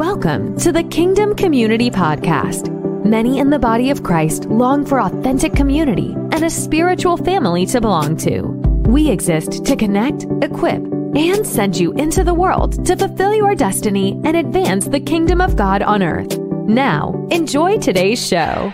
Welcome to the Kingdom Community Podcast. Many in the body of Christ long for authentic community and a spiritual family to belong to. We exist to connect, equip, and send you into the world to fulfill your destiny and advance the kingdom of God on earth. Now, enjoy today's show.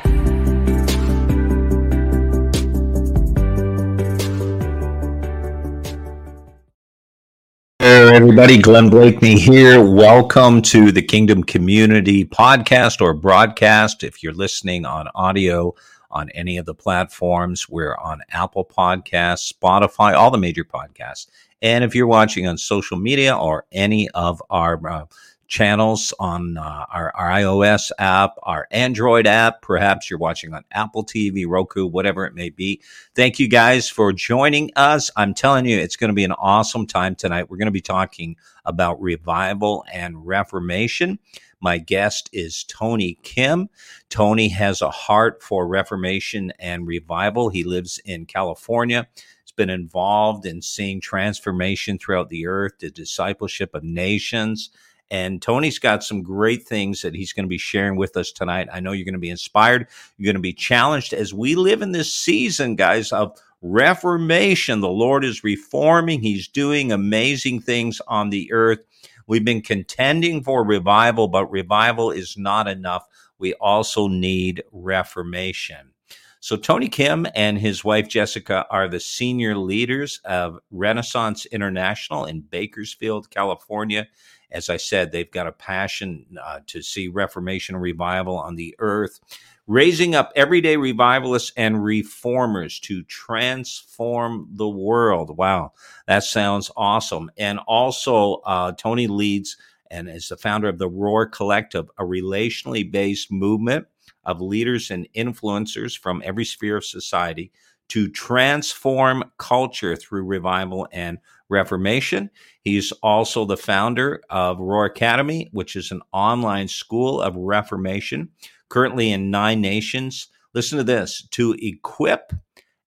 Everybody. Glenn Bleakney here. Welcome to the Kingdom Community podcast or broadcast. If you're listening on audio on any of the platforms, we're on Apple Podcasts, Spotify, all the major podcasts. And if you're watching on social media or any of our uh, channels on uh, our, our, iOS app, our Android app. Perhaps you're watching on Apple TV, Roku, whatever it may be. Thank you guys for joining us. I'm telling you, it's going to be an awesome time tonight. We're going to be talking about revival and reformation. My guest is Tony Kim. Tony has a heart for reformation and revival. He lives in California he's been involved in seeing transformation throughout the earth, the discipleship of nations, and Tony's got some great things that he's going to be sharing with us tonight. I know you're going to be inspired. You're going to be challenged as we live in this season, guys, of reformation. The Lord is reforming, He's doing amazing things on the earth. We've been contending for revival, but revival is not enough. We also need reformation. So, Tony Kim and his wife Jessica are the senior leaders of Renaissance International in Bakersfield, California. As I said, they've got a passion uh, to see Reformation and revival on the earth, raising up everyday revivalists and reformers to transform the world. Wow, that sounds awesome. And also, uh, Tony leads and is the founder of the Roar Collective, a relationally based movement of leaders and influencers from every sphere of society to transform culture through revival and reformation. He's also the founder of Roar Academy, which is an online school of reformation, currently in nine nations. Listen to this to equip,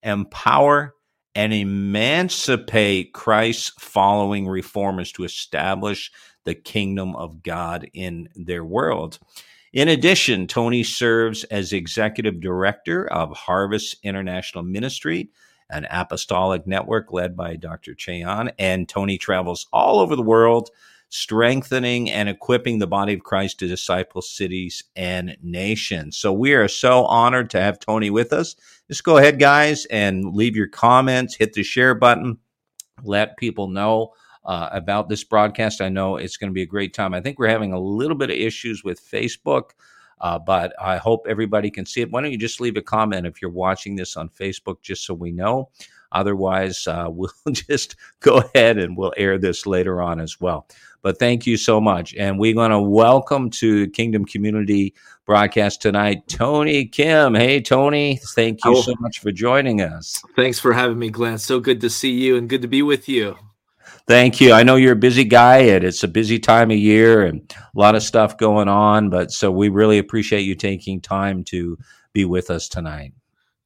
empower, and emancipate Christ's following reformers to establish the kingdom of God in their world. In addition, Tony serves as executive director of Harvest International Ministry, an apostolic network led by Dr. Ché Ahn. And Tony travels all over the world, strengthening and equipping the body of Christ to disciple cities and nations. So we are so honored to have Tony with us. Just go ahead, guys, and leave your comments, hit the share button, let people know uh, about this broadcast. I know it's going to be a great time. I think we're having a little bit of issues with Facebook, uh, but I hope everybody can see it. Why don't you just leave a comment if you're watching this on Facebook, just so we know? Otherwise, uh, we'll just go ahead and we'll air this later on as well. But thank you so much. And we're going to welcome to Kingdom Community broadcast tonight, Tony Kim. Hey, Tony, thank you so much for joining us. Thanks for having me, Glenn. So good to see you and good to be with you. Thank you. I know you're a busy guy and it's a busy time of year and a lot of stuff going on, but so we really appreciate you taking time to be with us tonight.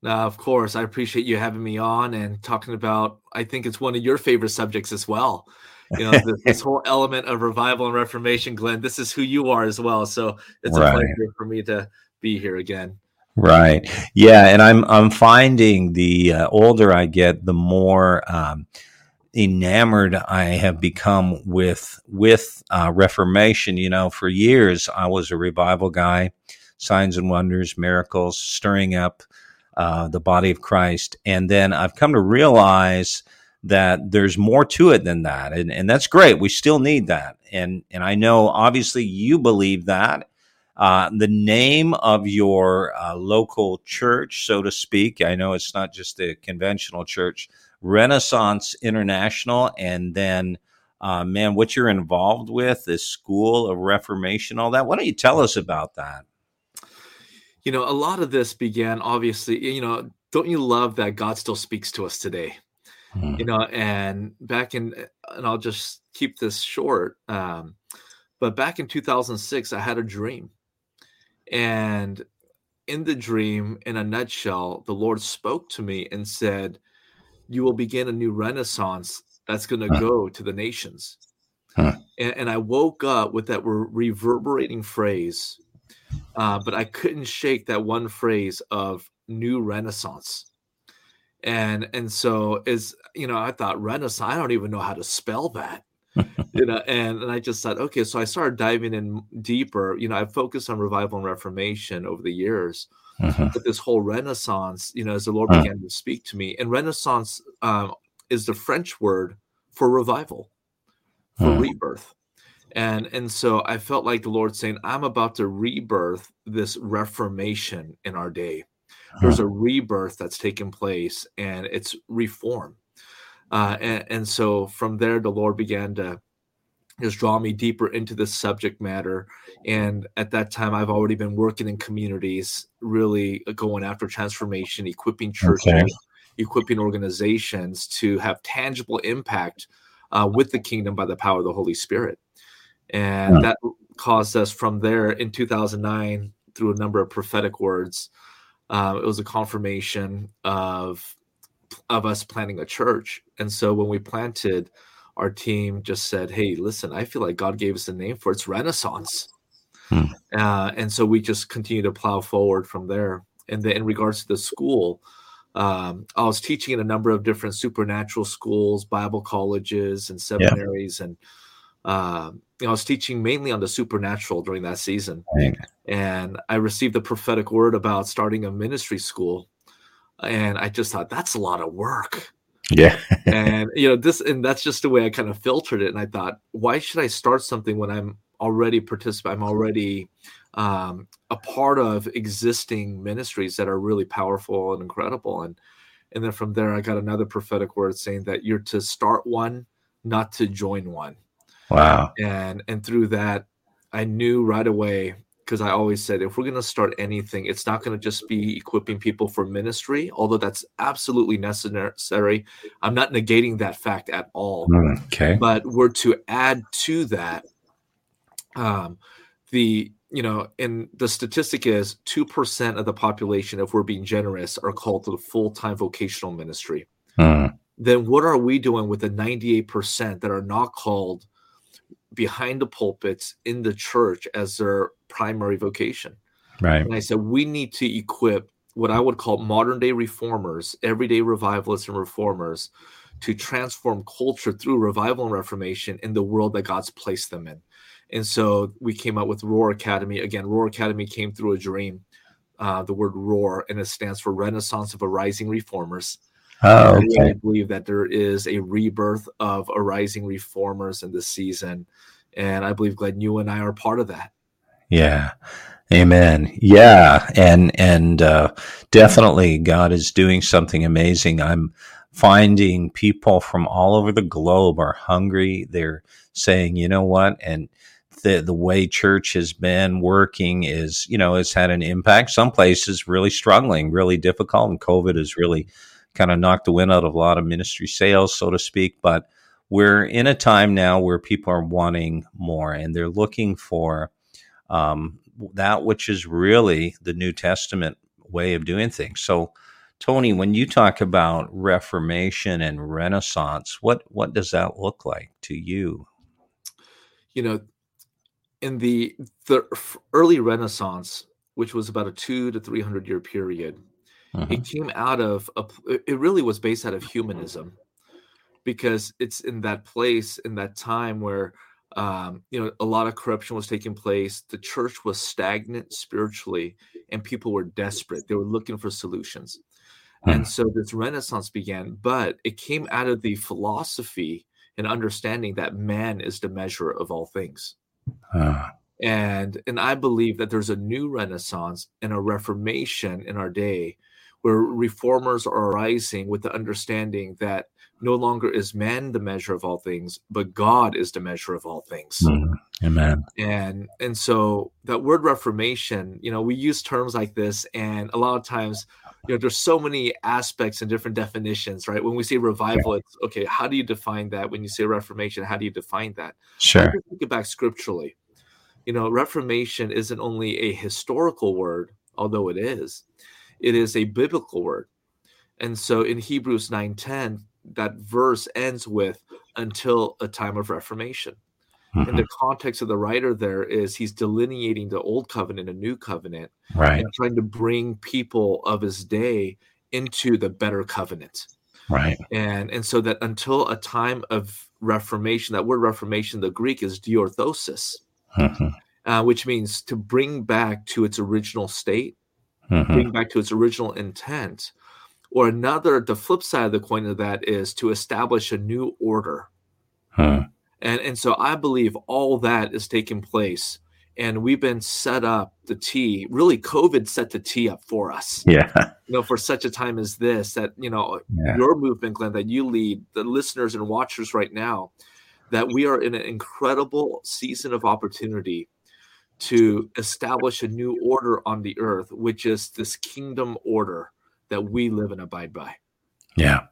Uh, of course, I appreciate you having me on and talking about. I think it's one of your favorite subjects as well. You know, this, this whole element of revival and reformation, Glenn. This is who you are as well. So it's right. a pleasure for me to be here again. Right. Yeah, and I'm I'm finding the uh, older I get, the more um, enamored I have become with with uh, Reformation. You know, for years I was a revival guy, signs and wonders, miracles, stirring up uh, the body of Christ, and then I've come to realize that there's more to it than that, and and that's great. We still need that, and and I know obviously you believe that. Uh, the name of your uh, local church, so to speak. I know it's not just a conventional church, Renaissance International, and then, uh, man, what you're involved with, this School of Reformation, all that. Why don't you tell us about that? You know, a lot of this began obviously, you know, don't you love that God still speaks to us today? Hmm. You know, and back in, and I'll just keep this short. Um, but back in 2006, I had a dream. And in the dream, in a nutshell, the Lord spoke to me and said, you will begin a new renaissance that's going to go to the nations. Huh. And, and, I woke up with that reverberating phrase, uh, but I couldn't shake that one phrase of new renaissance. And and so is you know I thought renaissance. I don't even know how to spell that. you know, and, and I just thought, okay, so I started diving in deeper. You know, I focused on revival and reformation over the years, uh-huh. but this whole Renaissance, you know, as the Lord uh-huh. began to speak to me, and Renaissance um, is the French word for revival, for uh-huh. rebirth. And and so I felt like the Lord saying, I'm about to rebirth this reformation in our day. There's a rebirth that's taken place, and it's reform. Uh, and, and so from there, the Lord began to just draw me deeper into this subject matter. And at that time, I've already been working in communities, really going after transformation, equipping churches, okay. equipping organizations to have tangible impact uh, with the kingdom by the power of the Holy Spirit. And yeah. that caused us from there in 2009 through a number of prophetic words. Uh, it was a confirmation of of us planting a church. And so when we planted, our team just said, "Hey, listen, I feel like God gave us a name for it. it's Renaissance," hmm. uh, and so we just continue to plow forward from there. And then, in regards to the school, um, I was teaching in a number of different supernatural schools, Bible colleges, and seminaries, yeah. and uh, you know, I was teaching mainly on the supernatural during that season. Right. And I received the prophetic word about starting a ministry school, and I just thought that's a lot of work. Yeah. and you know, this and that's just the way I kind of filtered it. And I thought, why should I start something when I'm already participant? I'm already um, a part of existing ministries that are really powerful and incredible. And and then from there, I got another prophetic word saying that you're to start one, not to join one. Wow. And and through that, I knew right away because I always said if we're going to start anything, it's not going to just be equipping people for ministry, although that's absolutely necessary. I'm not negating that fact at all. Okay. But we're to add to that um, the you know, and the statistic is 2% of the population, if we're being generous, are called to the full time vocational ministry. Mm. Then what are we doing with the 98% that are not called behind the pulpits in the church as their primary vocation. Right. And I said, we need to equip what I would call modern day reformers, everyday revivalists and reformers to transform culture through revival and reformation in the world that God's placed them in. And so we came up with Roar Academy. Again, Roar Academy came through a dream, uh, the word roar, and it stands for Renaissance of Arising Reformers. Oh, okay. I believe that there is a rebirth of arising reformers in this season. And I believe, Glenn, you and I are part of that. Yeah. Amen. Yeah. And, and, uh, definitely God is doing something amazing. I'm finding people from all over the globe are hungry. They're saying, you know what? And, the, the way church has been working is, you know, it's had an impact. Some places really struggling, really difficult, and COVID has really kind of knocked the wind out of a lot of ministry sails, so to speak. But we're in a time now where people are wanting more and they're looking for um, that which is really the New Testament way of doing things. So, Tony, when you talk about Reformation and Renaissance, what what does that look like to you? You know, in the the early Renaissance, which was about a two to three hundred year period, uh-huh. It came out of a, it really was based out of humanism because it's in that place in that time where um, you know a lot of corruption was taking place the church was stagnant spiritually and people were desperate they were looking for solutions and hmm. so this renaissance began but it came out of the philosophy and understanding that man is the measure of all things uh. and and i believe that there's a new renaissance and a reformation in our day where reformers are arising with the understanding that no longer is man the measure of all things, but God is the measure of all things. Mm, amen. And and so that word reformation, you know, we use terms like this, and a lot of times, you know, there's so many aspects and different definitions, right? When we say revival, it's okay. How do you define that? When you say reformation, how do you define that? Sure. Think it back scripturally. You know, reformation isn't only a historical word, although it is it is a biblical word. And so in Hebrews 9:10, that verse ends with until a time of reformation. Mm-hmm. And the context of the writer there is he's delineating the old covenant and new covenant, right? And trying to bring people of his day into the better covenant, right? And and so that until a time of reformation, that word reformation, the Greek is diorthosis, mm-hmm. uh, which means to bring back to its original state, mm-hmm. bring back to its original intent. Or another, the flip side of the coin of that is to establish a new order. Hmm. And, and so I believe all that is taking place. And we've been set up the tee, really, COVID set the tee up for us. Yeah. You know, for such a time as this, that, you know, yeah. your movement, Glenn, that you lead, the listeners and watchers right now, that we are in an incredible season of opportunity to establish a new order on the earth, which is this kingdom order that we live and abide by. Yeah.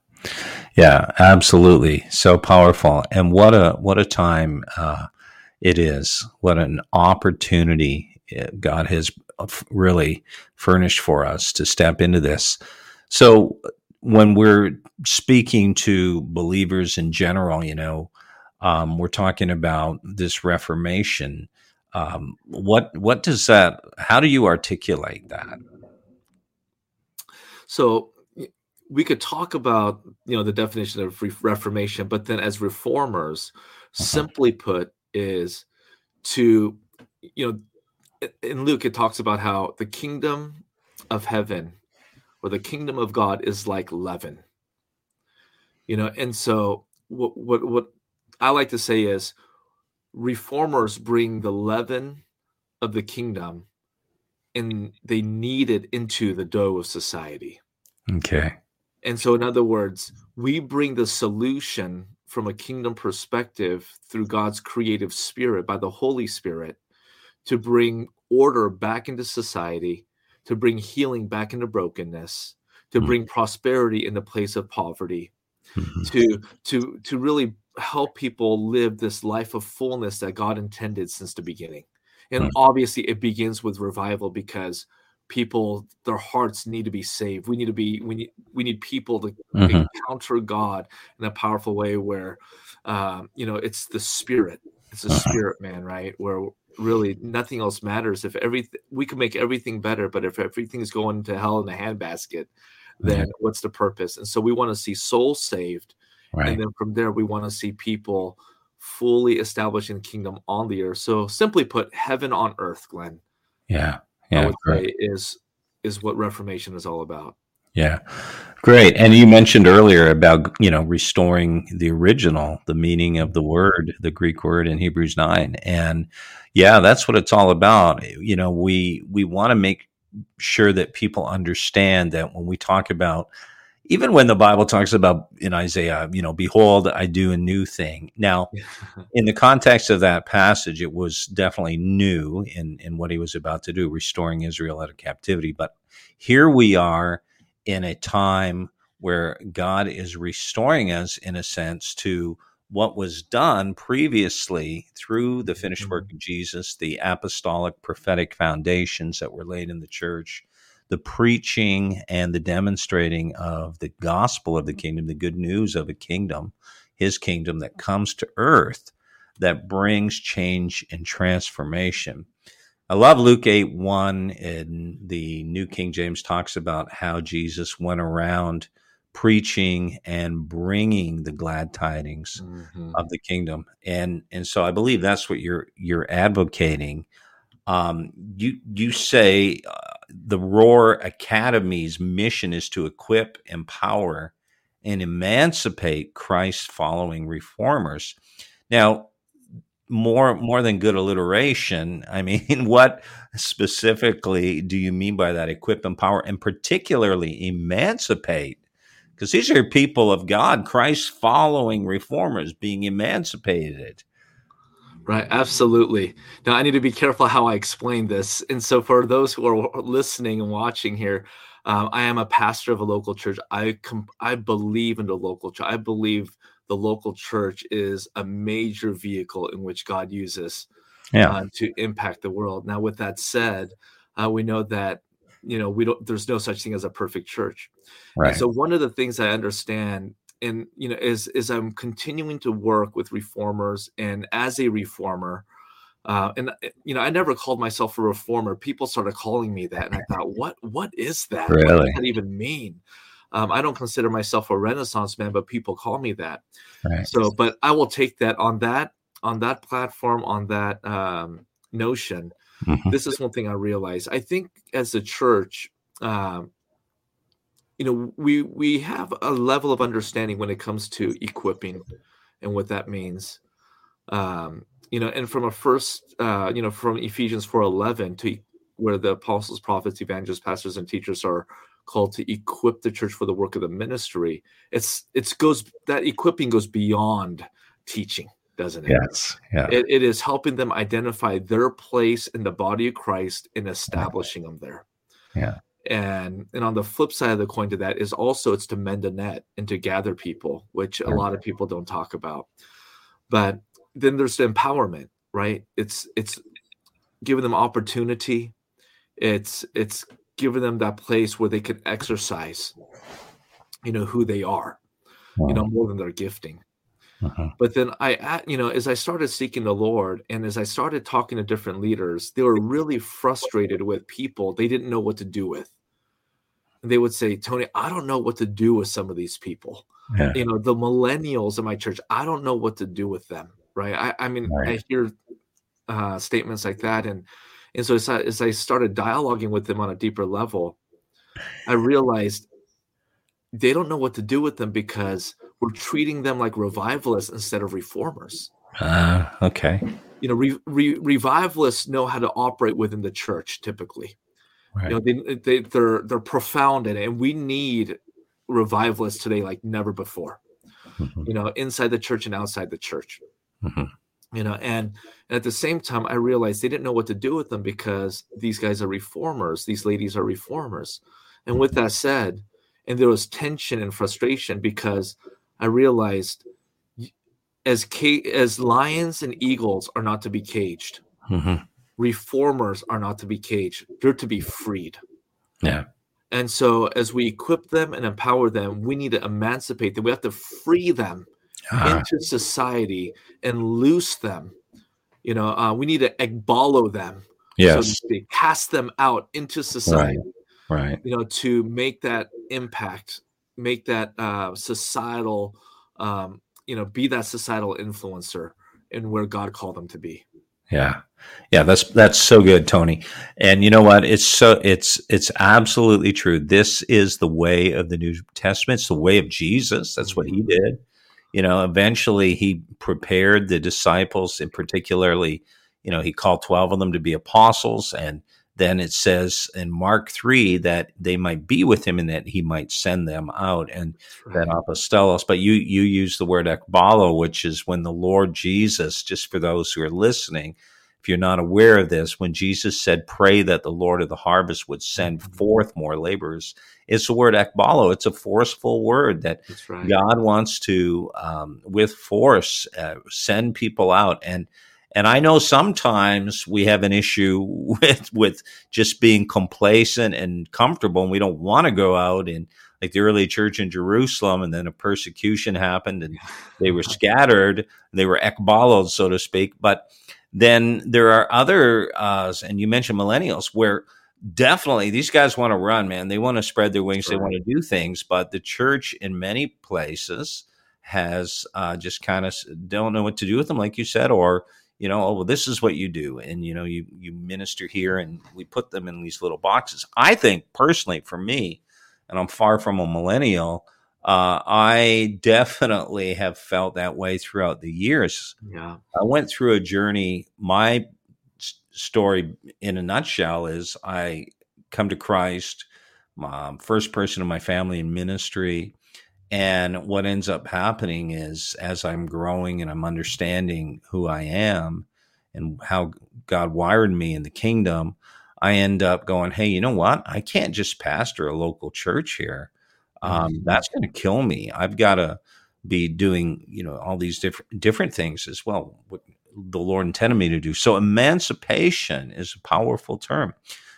Yeah, absolutely. So powerful. And what a what a time uh, it is. What an opportunity uh, God has really furnished for us to step into this. So when we're speaking to believers in general, you know, um, we're talking about this Reformation. Um, what what does that? How do you articulate that? So we could talk about you know the definition of reformation but then as reformers uh-huh. simply put is to you know in luke it talks about how the kingdom of heaven or the kingdom of god is like leaven you know and so what what what i like to say is reformers bring the leaven of the kingdom and they knead it into the dough of society okay and so, in other words, we bring the solution from a kingdom perspective through God's creative spirit by the Holy Spirit to bring order back into society, to bring healing back into brokenness, to mm-hmm. bring prosperity in the place of poverty, mm-hmm. to to to really help people live this life of fullness that God intended since the beginning. And mm-hmm. obviously it begins with revival because people their hearts need to be saved we need to be we need we need people to mm-hmm. encounter god in a powerful way where um, you know it's the spirit it's a uh-huh. spirit man right where really nothing else matters if everything we can make everything better but if everything's going to hell in a handbasket then mm-hmm. what's the purpose and so we want to see souls saved right. and then from there we want to see people fully establishing the kingdom on the earth so simply put heaven on earth glenn yeah yeah, great. is is what Reformation is all about. Yeah, great. And you mentioned earlier about you know restoring the original, the meaning of the word, the Greek word in Hebrews nine, and yeah, that's what it's all about. You know, we we want to make sure that people understand that when we talk about even when the Bible talks about in Isaiah, you know, behold, I do a new thing. Now, in the context of that passage, it was definitely new in, in what he was about to do, restoring Israel out of captivity. But here we are in a time where God is restoring us, in a sense, to what was done previously through the finished work mm-hmm. of Jesus, the apostolic prophetic foundations that were laid in the church the preaching and the demonstrating of the gospel of the kingdom, the good news of a kingdom, his kingdom that comes to earth that brings change and transformation. I love Luke 8 1 and the New King James talks about how Jesus went around preaching and bringing the glad tidings mm-hmm. of the kingdom. And and so I believe that's what you're you're advocating. Um, you you say uh, the Roar Academy's mission is to equip, empower, and emancipate Christ following reformers. Now, more more than good alliteration, I mean, what specifically do you mean by that? Equip, empower, and particularly emancipate? Because these are people of God, Christ following reformers being emancipated. Right, absolutely. Now I need to be careful how I explain this. And so, for those who are listening and watching here, um, I am a pastor of a local church. I com- I believe in the local church. I believe the local church is a major vehicle in which God uses yeah. uh, to impact the world. Now, with that said, uh, we know that you know we don't. There's no such thing as a perfect church. Right. And so, one of the things I understand and you know as as i'm continuing to work with reformers and as a reformer uh, and uh, you know i never called myself a reformer people started calling me that and i thought what what is that really? what does that even mean um, i don't consider myself a renaissance man but people call me that right. so but i will take that on that on that platform on that um, notion mm-hmm. this is one thing i realized i think as a church um, you know we we have a level of understanding when it comes to equipping and what that means. Um you know and from a first uh you know from ephesians 4.11 to where the apostles prophets evangelists pastors and teachers are called to equip the church for the work of the ministry it's it's goes that equipping goes beyond teaching doesn't it? Yes yeah. It, it is helping them identify their place in the body of christ and establishing them there. Yeah and and on the flip side of the coin to that is also it's to mend a net and to gather people which a lot of people don't talk about. But then there's the empowerment right? It's it's giving them opportunity. It's it's giving them that place where they can exercise you know who they are you know more than their gifting uh-huh. But then I, you know, as I started seeking the Lord and as I started talking to different leaders, they were really frustrated with people they didn't know what to do with. And they would say, Tony, I don't know what to do with some of these people. Yeah. You know, the millennials in my church, I don't know what to do with them. Right. I, I mean, right. I hear uh, statements like that. And, and so as I, as I started dialoguing with them on a deeper level, I realized they don't know what to do with them because we're treating them like revivalists instead of reformers. Uh, okay. You know, re, re, revivalists know how to operate within the church typically. Right. You know, they, they they're they're profound in it, and we need revivalists today like never before. Mm-hmm. You know, inside the church and outside the church. Mm-hmm. You know, and, and at the same time, I realized they didn't know what to do with them because these guys are reformers. These ladies are reformers. And with that said, and there was tension and frustration because I realized as ca- as lions and eagles are not to be caged, mm-hmm. reformers are not to be caged. They're to be freed. Yeah. And so, as we equip them and empower them, we need to emancipate them. We have to free them uh-huh. into society and loose them. You know, uh, we need to ekballo them. Yes. So cast them out into society. Right. right. You know, to make that impact make that uh, societal, um, you know, be that societal influencer in where God called them to be. Yeah. Yeah, that's that's so good, Tony. And you know what? It's so it's it's absolutely true. This is the way of the New Testament. It's the way of Jesus. That's what he mm-hmm. did. You know, eventually he prepared the disciples, and particularly, you know, he called twelve of them to be apostles, and then it says in Mark 3 that they might be with him and that he might send them out and right. that apostolos. But you, you use the word ekballo, which is when the Lord Jesus, just for those who are listening, if you're not aware of this, when Jesus said, pray that the Lord of the harvest would send mm-hmm. forth more laborers, it's the word ekballo. It's a forceful word that right. God wants to, um, with force, uh, send people out. And and I know sometimes we have an issue with with just being complacent and comfortable, and we don't want to go out and like the early church in Jerusalem, and then a persecution happened, and they were scattered, they were ekballed, so to speak. But then there are other, uh, and you mentioned millennials, where definitely these guys want to run, man. They want to spread their wings, right. they want to do things, but the church in many places has uh, just kind of don't know what to do with them, like you said, or you know, oh well, this is what you do, and you know, you you minister here, and we put them in these little boxes. I think personally, for me, and I'm far from a millennial. Uh, I definitely have felt that way throughout the years. Yeah, I went through a journey. My story, in a nutshell, is I come to Christ, um, first person in my family in ministry. And what ends up happening is as I'm growing and I'm understanding who I am and how God wired me in the kingdom, I end up going, hey, you know what? I can't just pastor a local church here. Um, mm-hmm. That's going to kill me. I've got to be doing, you know, all these different different things as well. What the Lord intended me to do. So emancipation is a powerful term,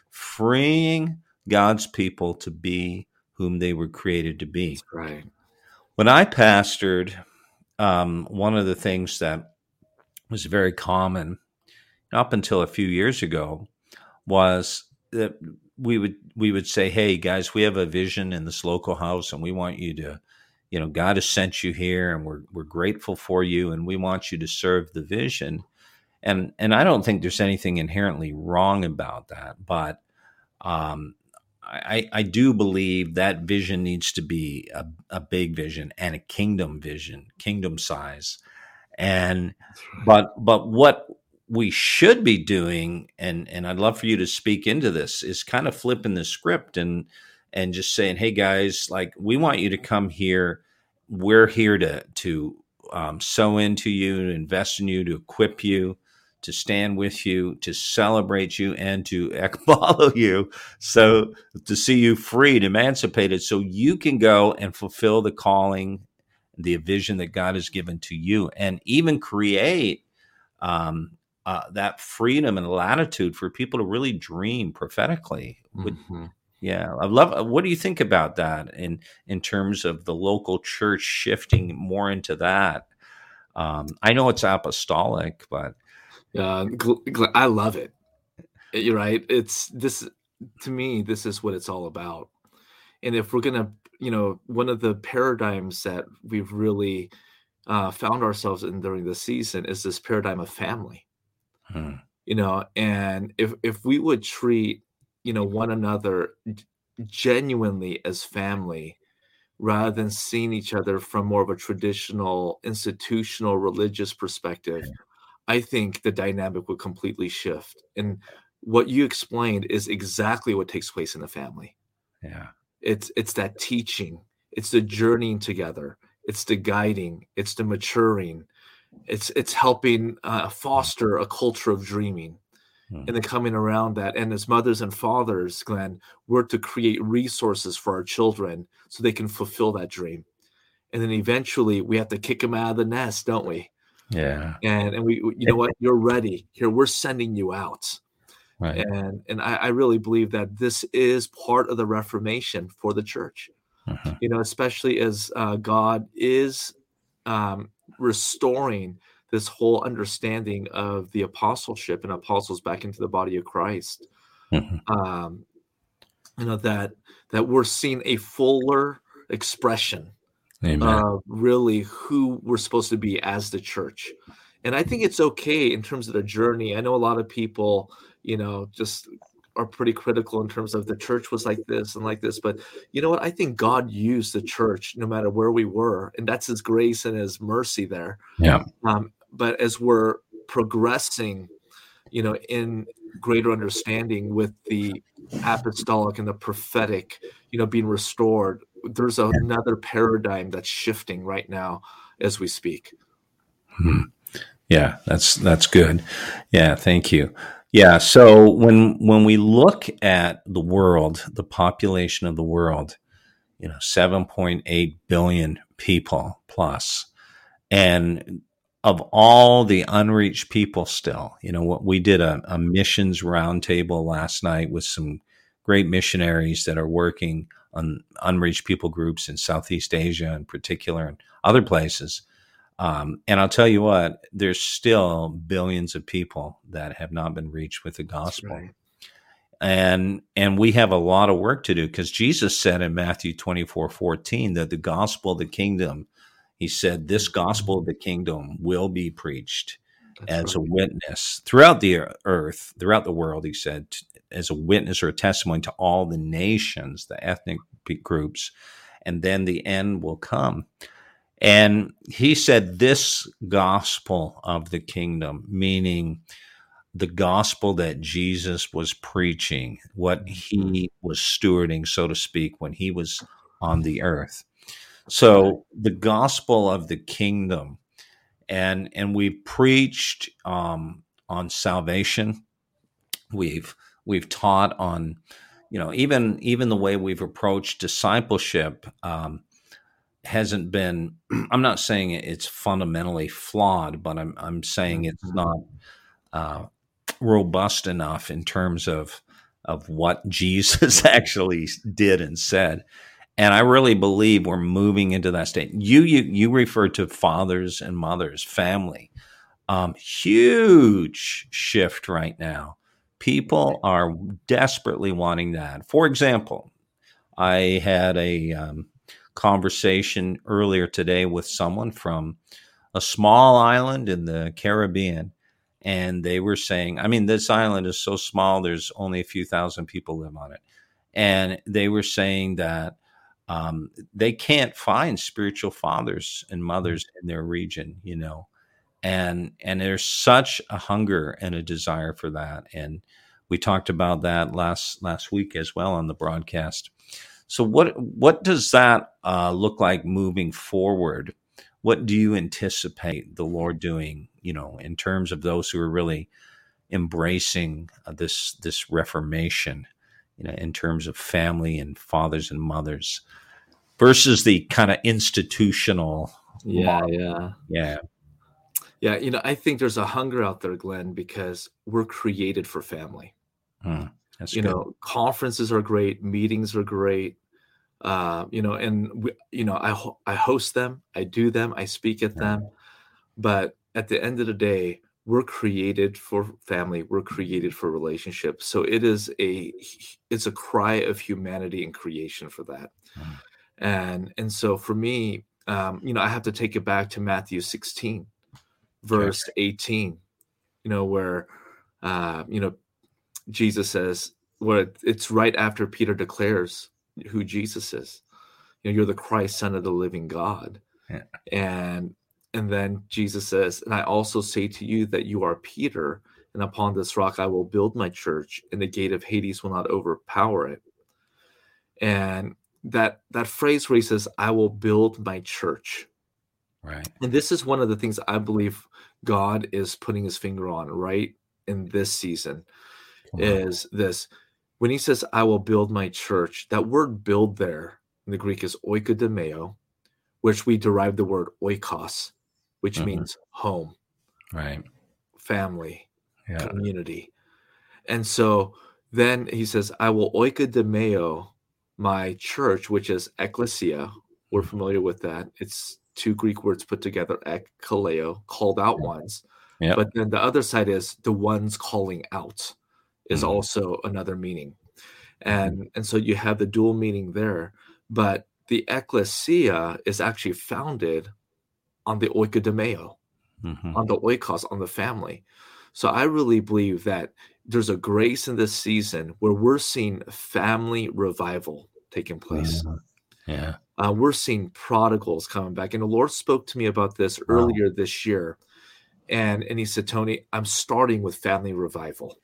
freeing God's people to be whom they were created to be. That's right. When I pastored, um, one of the things that was very common up until a few years ago was that we would we would say, "Hey guys, we have a vision in this local house, and we want you to, you know, God has sent you here, and we're we're grateful for you, and we want you to serve the vision." And and I don't think there's anything inherently wrong about that, but um, I, I do believe that vision needs to be a, a big vision and a kingdom vision, kingdom size. And but but what we should be doing, and and I'd love for you to speak into this, is kind of flipping the script and and just saying, hey guys, like we want you to come here. We're here to to um, sow into you, to invest in you, to equip you to stand with you, to celebrate you, and to follow you. So to see you freed, emancipated, so you can go and fulfill the calling, the vision that God has given to you, and even create um, uh, that freedom and latitude for people to really dream prophetically. Mm-hmm. Yeah, I love. What do you think about that in in terms of the local church shifting more into that? Um, I know it's apostolic, but uh, I love it. You're right. It's this to me. This is what it's all about. And if we're gonna, you know, one of the paradigms that we've really uh, found ourselves in during the season is this paradigm of family. Hmm. You know, and if if we would treat, you know, one another genuinely as family, rather than seeing each other from more of a traditional institutional religious perspective I think the dynamic would completely shift. And what you explained is exactly what takes place in a family. Yeah. It's it's that teaching, it's the journeying together, it's the guiding, it's the maturing, it's it's helping uh, foster a culture of dreaming. Hmm. And then coming around that, and as mothers and fathers, Glenn, we're to create resources for our children so they can fulfill that dream. And then eventually, we have to kick them out of the nest, don't we? Yeah. And and we you know what you're ready here we're sending you out. Right. And and I, I really believe that this is part of the Reformation for the church. Uh-huh. You know, especially as uh, God is um, restoring this whole understanding of the apostleship and apostles back into the body of Christ. Uh-huh. Um, you know that that we're seeing a fuller expression uh, really who we're supposed to be as the church. And I think it's okay in terms of the journey. I know a lot of people, you know, just are pretty critical in terms of the church was like this and like this. But you know what? I think God used the church no matter where we were, and that's His grace and His mercy there. Yeah. Um, but as we're progressing, you know, in greater understanding with the apostolic and the prophetic, you know, being restored, there's another paradigm that's shifting right now as we speak. Hmm. Yeah, that's that's good. Yeah, thank you. Yeah, so when when we look at the world, the population of the world, you know, 7.8 billion people plus and of all the unreached people still, you know, what we did a, a missions roundtable last night with some great missionaries that are working on unreached people groups in Southeast Asia in particular and other places. Um, and I'll tell you what, there's still billions of people that have not been reached with the gospel. Right. And and we have a lot of work to do because Jesus said in Matthew 24, 14 that the gospel of the kingdom, he said, this gospel of the kingdom will be preached That's as right. a witness throughout the earth, throughout the world, he said, as a witness or a testimony to all the nations, the ethnic groups, and then the end will come. And he said, This gospel of the kingdom, meaning the gospel that Jesus was preaching, what he mm-hmm. was stewarding, so to speak, when he was on the earth. So the gospel of the kingdom, and and we've preached um, on salvation. We've we've taught on, you know, even even the way we've approached discipleship um, hasn't been. I'm not saying it's fundamentally flawed, but I'm I'm saying it's mm-hmm. not uh, robust enough in terms of of what Jesus actually did and said. And I really believe we're moving into that state. You you you refer to fathers and mothers, family. Um, huge shift right now. People are desperately wanting that. For example, I had a um, conversation earlier today with someone from a small island in the Caribbean. And they were saying, I mean, this island is so small, there's only a few thousand people live on it. And they were saying that um, they can't find spiritual fathers and mothers in their region, you know. And and there's such a hunger and a desire for that. And we talked about that last last week as well on the broadcast. So what what does that uh, look like moving forward what do you anticipate the Lord doing, you know, in terms of those who are really embracing uh, this this reformation, you know, in terms of family and fathers and mothers versus the kind of institutional yeah, model. yeah. Yeah. Yeah, you know, I think there's a hunger out there, Glenn, because we're created for family. Hmm, you good. know, conferences are great, meetings are great, uh, you know, and we, you know, I I host them, I do them, I speak at them, but at the end of the day, we're created for family, we're created for relationships. So it is a it's a cry of humanity and creation for that, mm. and and so for me, um, you know, I have to take it back to Matthew 16, verse okay. 18, you know, where uh, you know Jesus says, where it's right after Peter declares who Jesus is. You know, you're the Christ, Son of the Living God. Yeah. And and then Jesus says, and I also say to you that you are Peter, and upon this rock I will build my church, and the gate of Hades will not overpower it. And that that phrase where he says, I will build my church. Right. And this is one of the things I believe God is putting his finger on right in this season is this when he says, I will build my church, that word build there in the Greek is oikodomeo, which we derive the word oikos, which mm-hmm. means home, right? Family, yeah. community. And so then he says, I will oikodomeo my church, which is ecclesia. We're familiar with that. It's two Greek words put together, ekkaleo, called out ones. Yep. But then the other side is the ones calling out is mm-hmm. also another meaning. Mm-hmm. And and so you have the dual meaning there. But the ecclesia is actually founded on the oikodomeo, mm-hmm. on the oikos, on the family. So I really believe that there's a grace in this season where we're seeing family revival taking place. Yeah. Uh, we're seeing prodigals coming back. And the Lord spoke to me about this wow. earlier this year. And, and he said, Tony, I'm starting with family revival.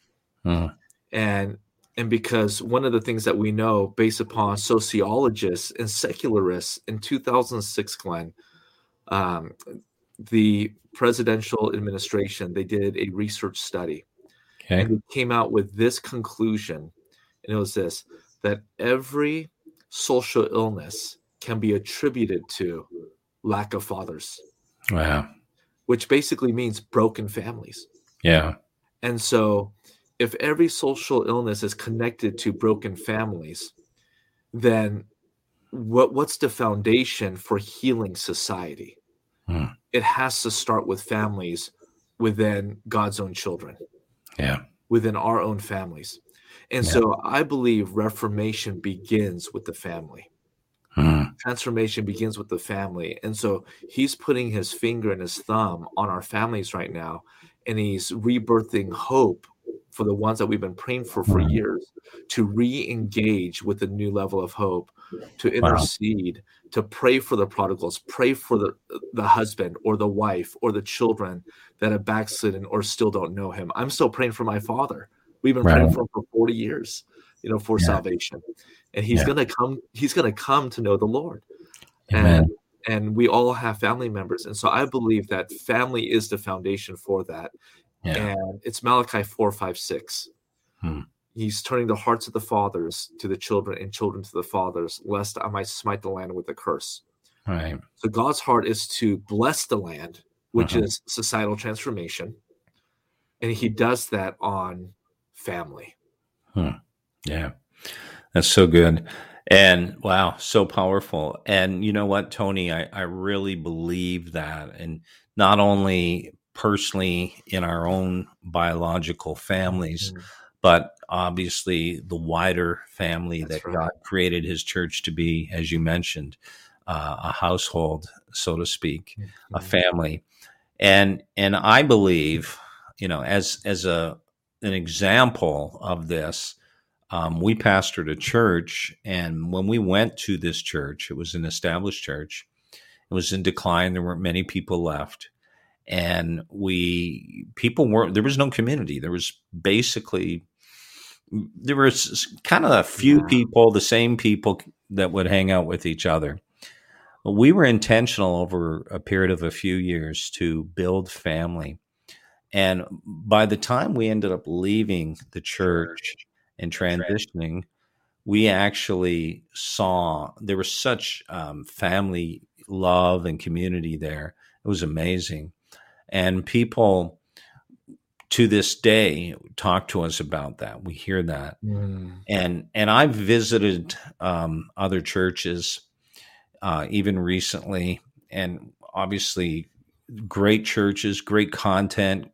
Mm. And and because one of the things that we know based upon sociologists and secularists in 2006 glenn um, the presidential administration they did a research study. Okay. and it came out with this conclusion and it was this that every social illness can be attributed to lack of fathers. Wow. Which basically means broken families. Yeah. And so if every social illness is connected to broken families, then what what's the foundation for healing society? Hmm. It has to start with families within God's own children. Yeah. Within our own families. And yeah. so I believe reformation begins with the family. Hmm. Transformation begins with the family. And so he's putting his finger and his thumb on our families right now, and he's rebirthing hope for the ones that we've been praying for for mm-hmm. years to re-engage with a new level of hope to intercede wow. To pray for the prodigals pray for the the husband or the wife or the children that have backslidden or still don't know him i'm still praying for my father we've been right. praying for him for 40 years you know for yeah. salvation and he's yeah. gonna come he's gonna come to know the lord Amen. and and we all have family members and so i believe that family is the foundation for that yeah. And it's Malachi 4, 5, 6. Hmm. He's turning the hearts of the fathers to the children and children to the fathers, lest I might smite the land with a curse. Right. So God's heart is to bless the land, which uh-huh. is societal transformation. And he does that on family. Hmm. Yeah. That's so good. And wow, so powerful. And you know what, Tony, I, I really believe that. And not only personally in our own biological families, mm-hmm. But obviously the wider family That's that right. God created his church to be, as you mentioned, uh, a household, so to speak, mm-hmm. a family. And and I believe, you know, as as a an example of this, um, we pastored a church, and when we went to this church, it was an established church. It was in decline. There weren't many people left, and we people weren't. There was no community. There was basically there was kind of a few people, the same people that would hang out with each other. We were intentional over a period of a few years to build family. And by the time we ended up leaving the church and transitioning, we actually saw there was such um, family love and community there. It was amazing. And people to this day talk to us about that. We hear that. Mm. And and I've visited um, other churches uh, even recently, and obviously great churches, great content,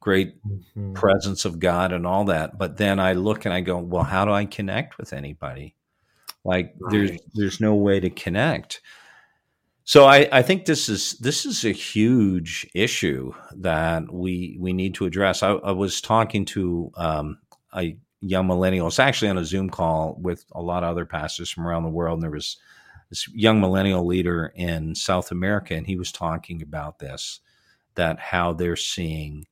great mm-hmm. presence of God and all that. But then I look and I go, well, how do I connect with anybody? Like right. there's there's no way to connect. So I, I think this is this is a huge issue that we we need to address. I, I was talking to um, a young millennial. It's actually on a Zoom call with a lot of other pastors from around the world, and there was this young millennial leader in South America, and he was talking about this that how they're seeing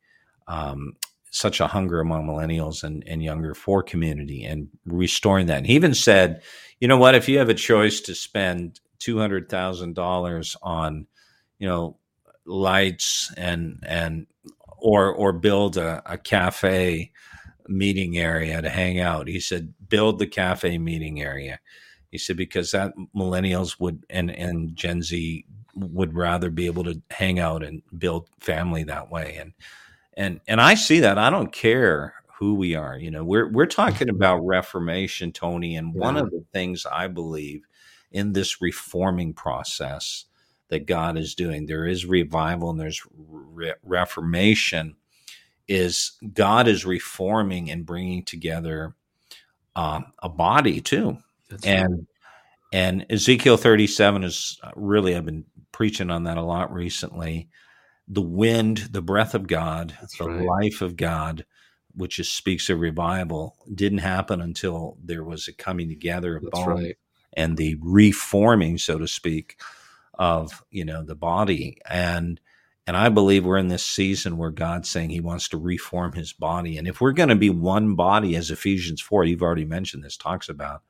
um, such a hunger among millennials and, and younger for community and restoring that. And he even said, you know what, if you have a choice to spend two hundred thousand dollars on, you know, lights and and or or build a, a cafe meeting area to hang out. He said, build the cafe meeting area. He said because that millennials would and and Gen Z would rather be able to hang out and build family that way. And and and I see that. I don't care who we are. You know, we're we're talking about reformation, Tony, and one of the things I believe in this reforming process that God is doing, there is revival and there's re- reformation. Is God is reforming and bringing together um, a body too, That's and right. and Ezekiel thirty seven is uh, really I've been preaching on that a lot recently the wind, the breath of God, That's the right. life of God, which is, speaks of revival, didn't happen until there was a coming together of That's bone right. And the reforming, so to speak, of you know the body. And and I believe we're in this season where God's saying He wants to reform His body. And if we're going to be one body, as Ephesians four, you've already mentioned this, talks about,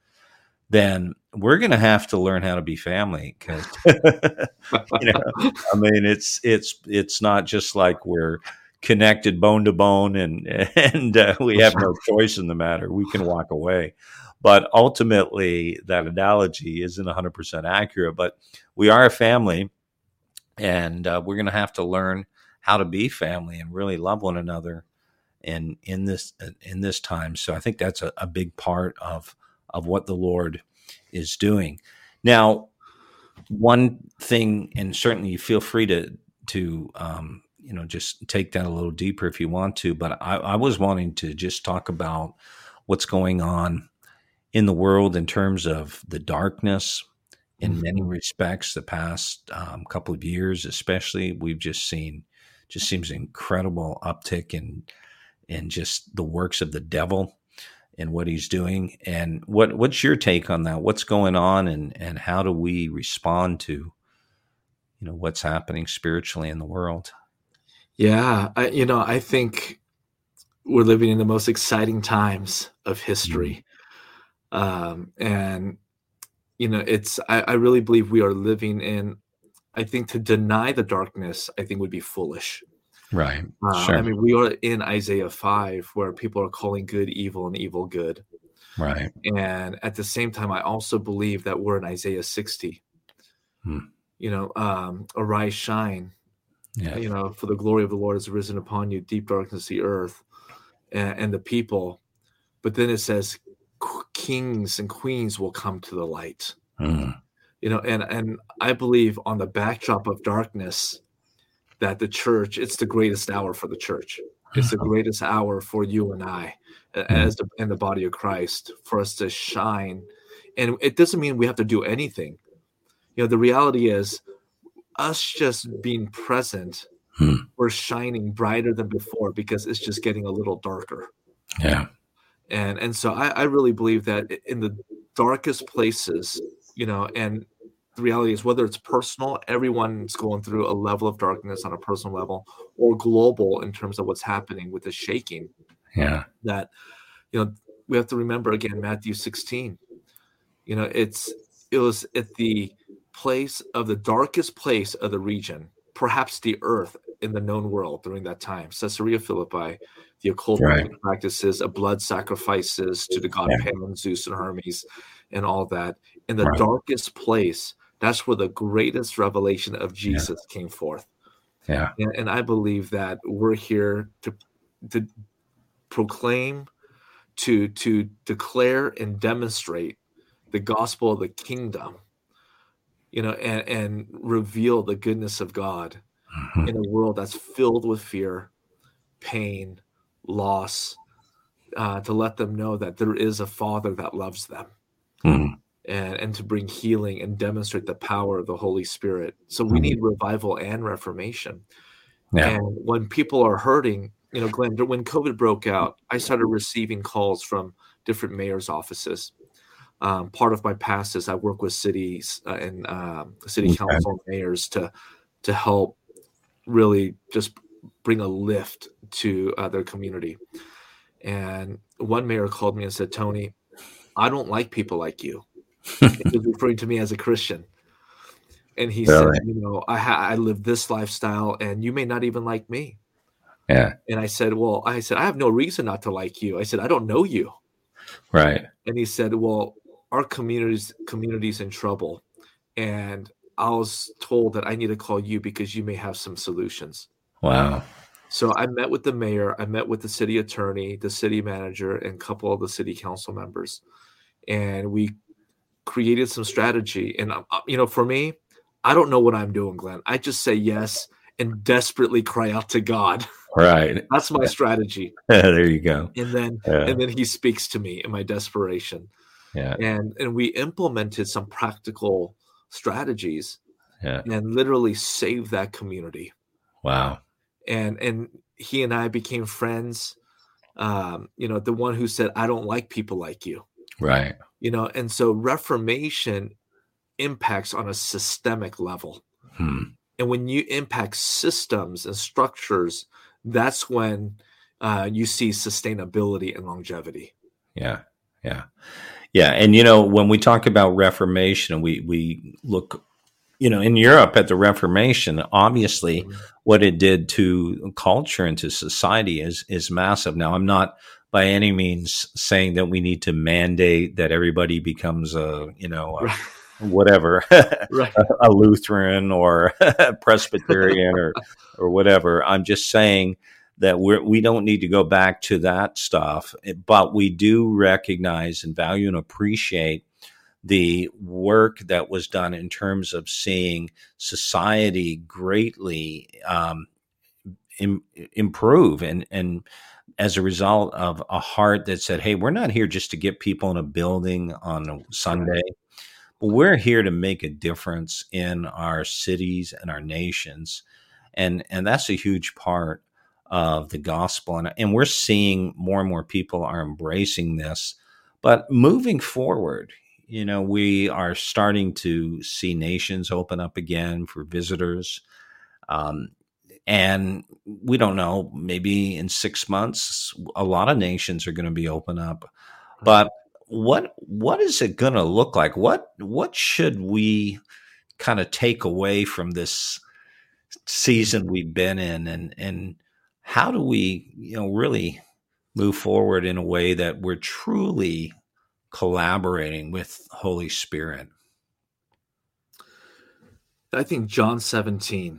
then we're going to have to learn how to be family because you know i mean it's it's it's not just like we're connected bone to bone and and uh, we have no choice in the matter. We can walk away. But ultimately that analogy isn't 100% accurate but we are a family and uh, we're going to have to learn how to be family and really love one another in in this in this time. So i think that's a, a big part of of what the Lord is doing. Now, one thing, and certainly you feel free to to um, you know just take that a little deeper if you want to. But I, I was wanting to just talk about what's going on in the world in terms of the darkness. In mm-hmm. many respects, the past um, couple of years, especially, we've just seen just seems incredible uptick in in just the works of the devil and what he's doing. And what what's your take on that? What's going on, and and how do we respond to you know what's happening spiritually in the world? Yeah, I, you know, I think we're living in the most exciting times of history, um, and you know, it's I, I really believe we are living in. I think to deny the darkness, I think would be foolish. Right. Uh, sure. I mean, we are in Isaiah 5 where people are calling good evil and evil good. Right. And at the same time, I also believe that we're in Isaiah 60. Hmm. You know, um, arise, shine. Yeah. You know, for the glory of the Lord has risen upon you, deep darkness, the earth and, and the people. But then it says, kings and queens will come to the light. Mm. You know, and and I believe on the backdrop of darkness that the church it's the greatest hour for the church. It's the greatest hour for you and I mm. as the, in the body of Christ for us to shine. And it doesn't mean we have to do anything. You know, the reality is us just being present, hmm. we're shining brighter than before because it's just getting a little darker. Yeah and and so I, I really believe that in the darkest places you know and the reality is whether it's personal everyone's going through a level of darkness on a personal level or global in terms of what's happening with the shaking yeah that you know we have to remember again matthew 16 you know it's it was at the place of the darkest place of the region perhaps the earth in the known world during that time caesarea philippi the occult right. practices of blood sacrifices to the god yeah. Pan, Zeus, and Hermes, and all that. In the right. darkest place, that's where the greatest revelation of Jesus yeah. came forth. Yeah, and, and, I believe that we're here to to proclaim, to to declare and demonstrate the gospel of the kingdom. You know, and, and reveal the goodness of God mm-hmm. in a world that's filled with fear, pain, loss uh, to let them know that there is a father that loves them mm. and, and to bring healing and demonstrate the power of the Holy Spirit. So we mm. need revival and reformation. Yeah. And when people are hurting, you know, Glenn, when COVID broke out, I started receiving calls from different mayors' offices. Um, part of my past is I work with cities uh, and um, city okay. council mayors to to help really just bring a lift to uh, their community. And one mayor called me and said, Tony, I don't like people like you. he was referring to me as a Christian. And he really? said, you know, I, ha- I live this lifestyle and you may not even like me. Yeah. And I said, well, I said, I have no reason not to like you. I said, I don't know you. Right. And he said, well, our communities communities in trouble. And I was told that I need to call you because you may have some solutions. Wow. So I met with the mayor, I met with the city attorney, the city manager, and a couple of the city council members, and we created some strategy. And uh, uh, you know, for me, I don't know what I'm doing, Glenn. I just say yes and desperately cry out to God. Right. That's my strategy. there you go. And then yeah. and then he speaks to me in my desperation. Yeah. And and we implemented some practical strategies. Yeah. And literally saved that community. Wow and and he and I became friends. Um, you know, the one who said, "I don't like people like you," right? You know, and so Reformation impacts on a systemic level, hmm. and when you impact systems and structures, that's when uh, you see sustainability and longevity. Yeah, yeah, yeah. And you know, when we talk about Reformation, we we look you know, in Europe at the Reformation, obviously mm-hmm. what it did to culture and to society is is massive. Now, I'm not by any means saying that we need to mandate that everybody becomes a, you know, a, whatever, right. a, a, Lutheran or Presbyterian or or whatever. I'm just saying that we're we don't need to go back to that stuff, but we do recognize and value and appreciate the work that was done in terms of seeing society greatly um, Im- improve and and as a result of a heart that said, "Hey, we're not here just to get people in a building on a Sunday." But we're here to make a difference in our cities and our nations. And, and that's a huge part of the gospel. And, and we're seeing more and more people are embracing this. But moving forward, you know, we are starting to see nations open up again for visitors. Um, and we don't know, maybe in six months, a lot of nations are going to be open up. But what what is it going to look like? What what should we kind of take away from this season we've been in, and and how do we you know really move forward in a way that we're truly collaborating with Holy Spirit? I think John 17,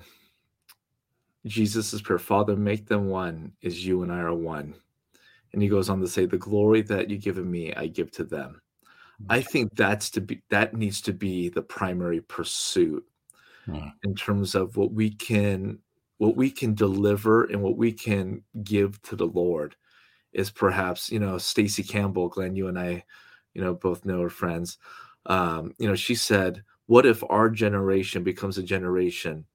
Jesus prayer, Father, make them one as you and I are one. And he goes on to say, The glory that you've given me, I give to them. I think that's to be that needs to be the primary pursuit hmm. in terms of what we can what we can deliver and what we can give to the Lord is perhaps, you know, Stacey Campbell, Glenn, you and I, you know, both know her friends. Um, you know, she said, What if our generation becomes a generation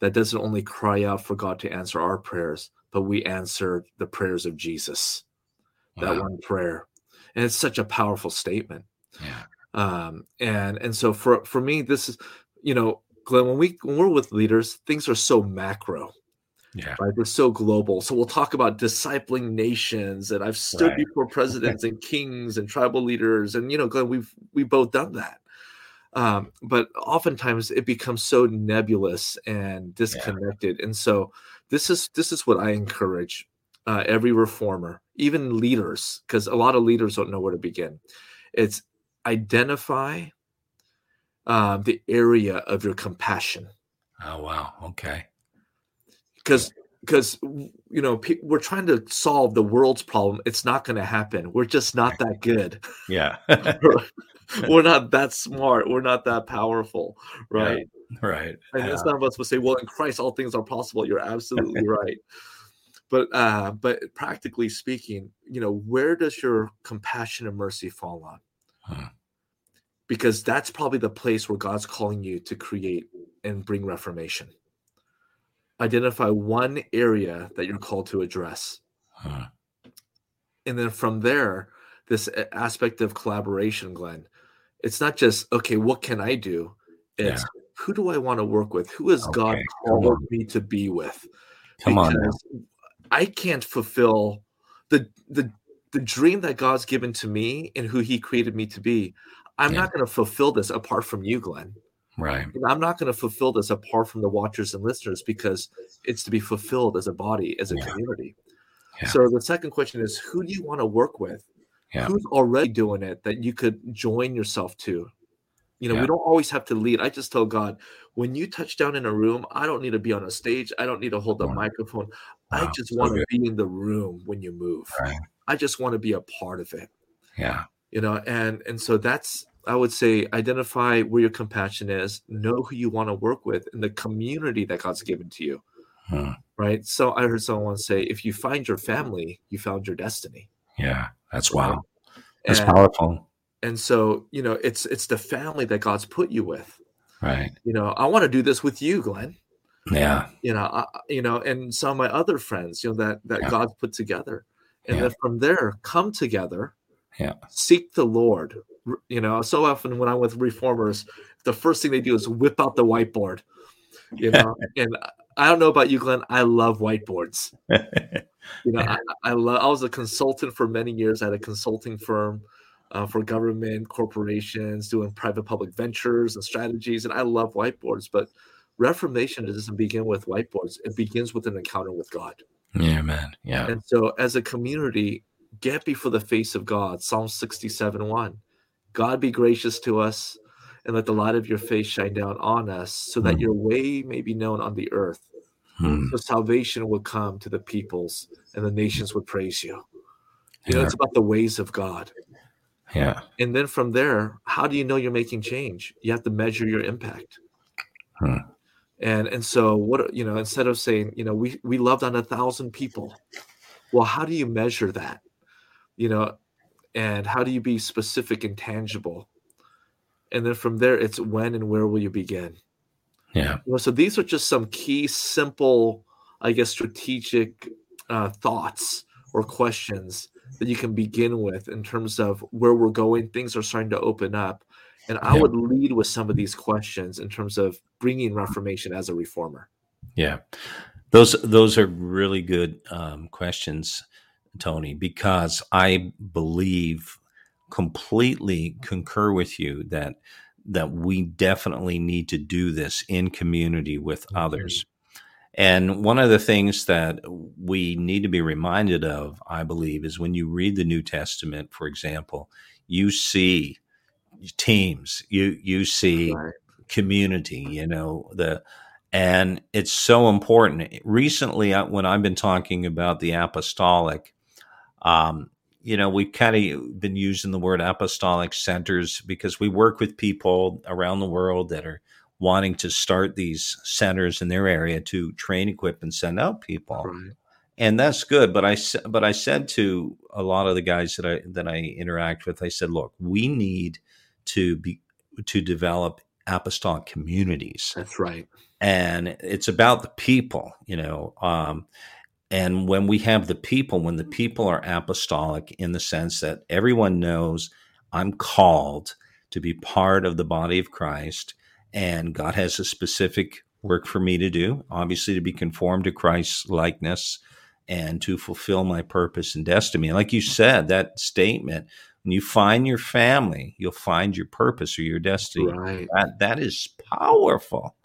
that doesn't only cry out for God to answer our prayers, but we answer the prayers of Jesus? That one prayer. And it's such a powerful statement. Yeah. Um, and and so for for me, this is, you know, Glenn, when we when we're with leaders, things are so macro. Yeah. Right. They're so global. So we'll talk about discipling nations. And I've stood right. before presidents and kings and tribal leaders. And you know, Glenn, we've we've both done that. Um, but oftentimes it becomes so nebulous and disconnected. Yeah. And so this is this is what I encourage uh, every reformer, even leaders, because a lot of leaders don't know where to begin. It's identify um, the area of your compassion. Oh wow! Okay. Because because you know pe- we're trying to solve the world's problem. It's not going to happen. We're just not that good. Yeah. we're not that smart. We're not that powerful, right? Yeah, right. And yeah. some of us will say, "Well, in Christ, all things are possible." You're absolutely right. But uh, but practically speaking, you know, where does your compassion and mercy fall on? Huh because that's probably the place where God's calling you to create and bring reformation. Identify one area that you're called to address. Huh. And then from there, this aspect of collaboration, Glenn, it's not just, okay, what can I do? It's yeah. who do I want to work with? Who has okay. God called me to be with? Come because on. I can't fulfill the the the dream that God's given to me and who He created me to be. I'm yeah. not going to fulfill this apart from you, Glenn. Right. I'm not going to fulfill this apart from the watchers and listeners because it's to be fulfilled as a body, as a yeah. community. Yeah. So the second question is who do you want to work with? Who's already doing it that you could join yourself to? You know, we don't always have to lead. I just tell God, when you touch down in a room, I don't need to be on a stage. I don't need to hold a microphone. Wow. I just want so to be in the room when you move. Right. I just want to be a part of it. Yeah you know and and so that's i would say identify where your compassion is know who you want to work with in the community that god's given to you. Hmm. right? So i heard someone say if you find your family you found your destiny. Yeah that's wow that's and, powerful. and so you know it's it's the family that god's put you with. Right. You know i want to do this with you glenn. Yeah. You know I, you know and some of my other friends you know that that yeah. god's put together. And yeah. then from there come together yeah. Seek the lord you know so often when i'm with reformers the first thing they do is whip out the whiteboard you know and i don't know about you glenn i love whiteboards. You know i, I love i was a consultant for many years at a consulting firm uh, for government corporations doing private public ventures and strategies and i love whiteboards but reformation doesn't begin with whiteboards it begins with an encounter with god. Yeah man yeah. And so as a community get before the face of God. Psalm 67 1. God be gracious to us and let the light of your face shine down on us so that mm. your way may be known on the earth. Mm. So salvation will come to the peoples and the nations would praise you. You yeah. know, it's about the ways of God. Yeah. And then from there, how do you know you're making change? You have to measure your impact. Hmm. And and so what you know, instead of saying, you know, we we loved on a thousand people, well, how do you measure that? You know and how do you be specific and tangible? And then from there it's when and where will you begin? Yeah. You know, so these are just some key simple i guess strategic uh, thoughts or questions that you can begin with in terms of where we're going. Things are starting to open up and i yeah. would lead with some of these questions in terms of bringing reformation as a reformer. Yeah. Those those are really good um, questions Tony, because I believe completely concur with you that that we definitely need to do this in community with mm-hmm. others. And one of the things that we need to be reminded of, I believe, is when you read the New Testament, for example, you see teams, you you see right. community, you know, the and it's so important. Recently, when I've been talking about the apostolic, Um, you know, we've kind of been using the word apostolic centers because we work with people around the world that are wanting to start these centers in their area to train, equip, and send out people. Right. And that's good, but I but I said to a lot of the guys that I that I interact with, I said, look, we need to be to develop apostolic communities. That's right. And it's about the people, you know. Um, and when we have the people, when the people are apostolic in the sense that everyone knows I'm called to be part of the body of Christ, and God has a specific work for me to do, obviously to be conformed to Christ's likeness and to fulfill my purpose and destiny. And like you said, that statement, when you find your family, you'll find your purpose or your destiny. Right. That that is powerful.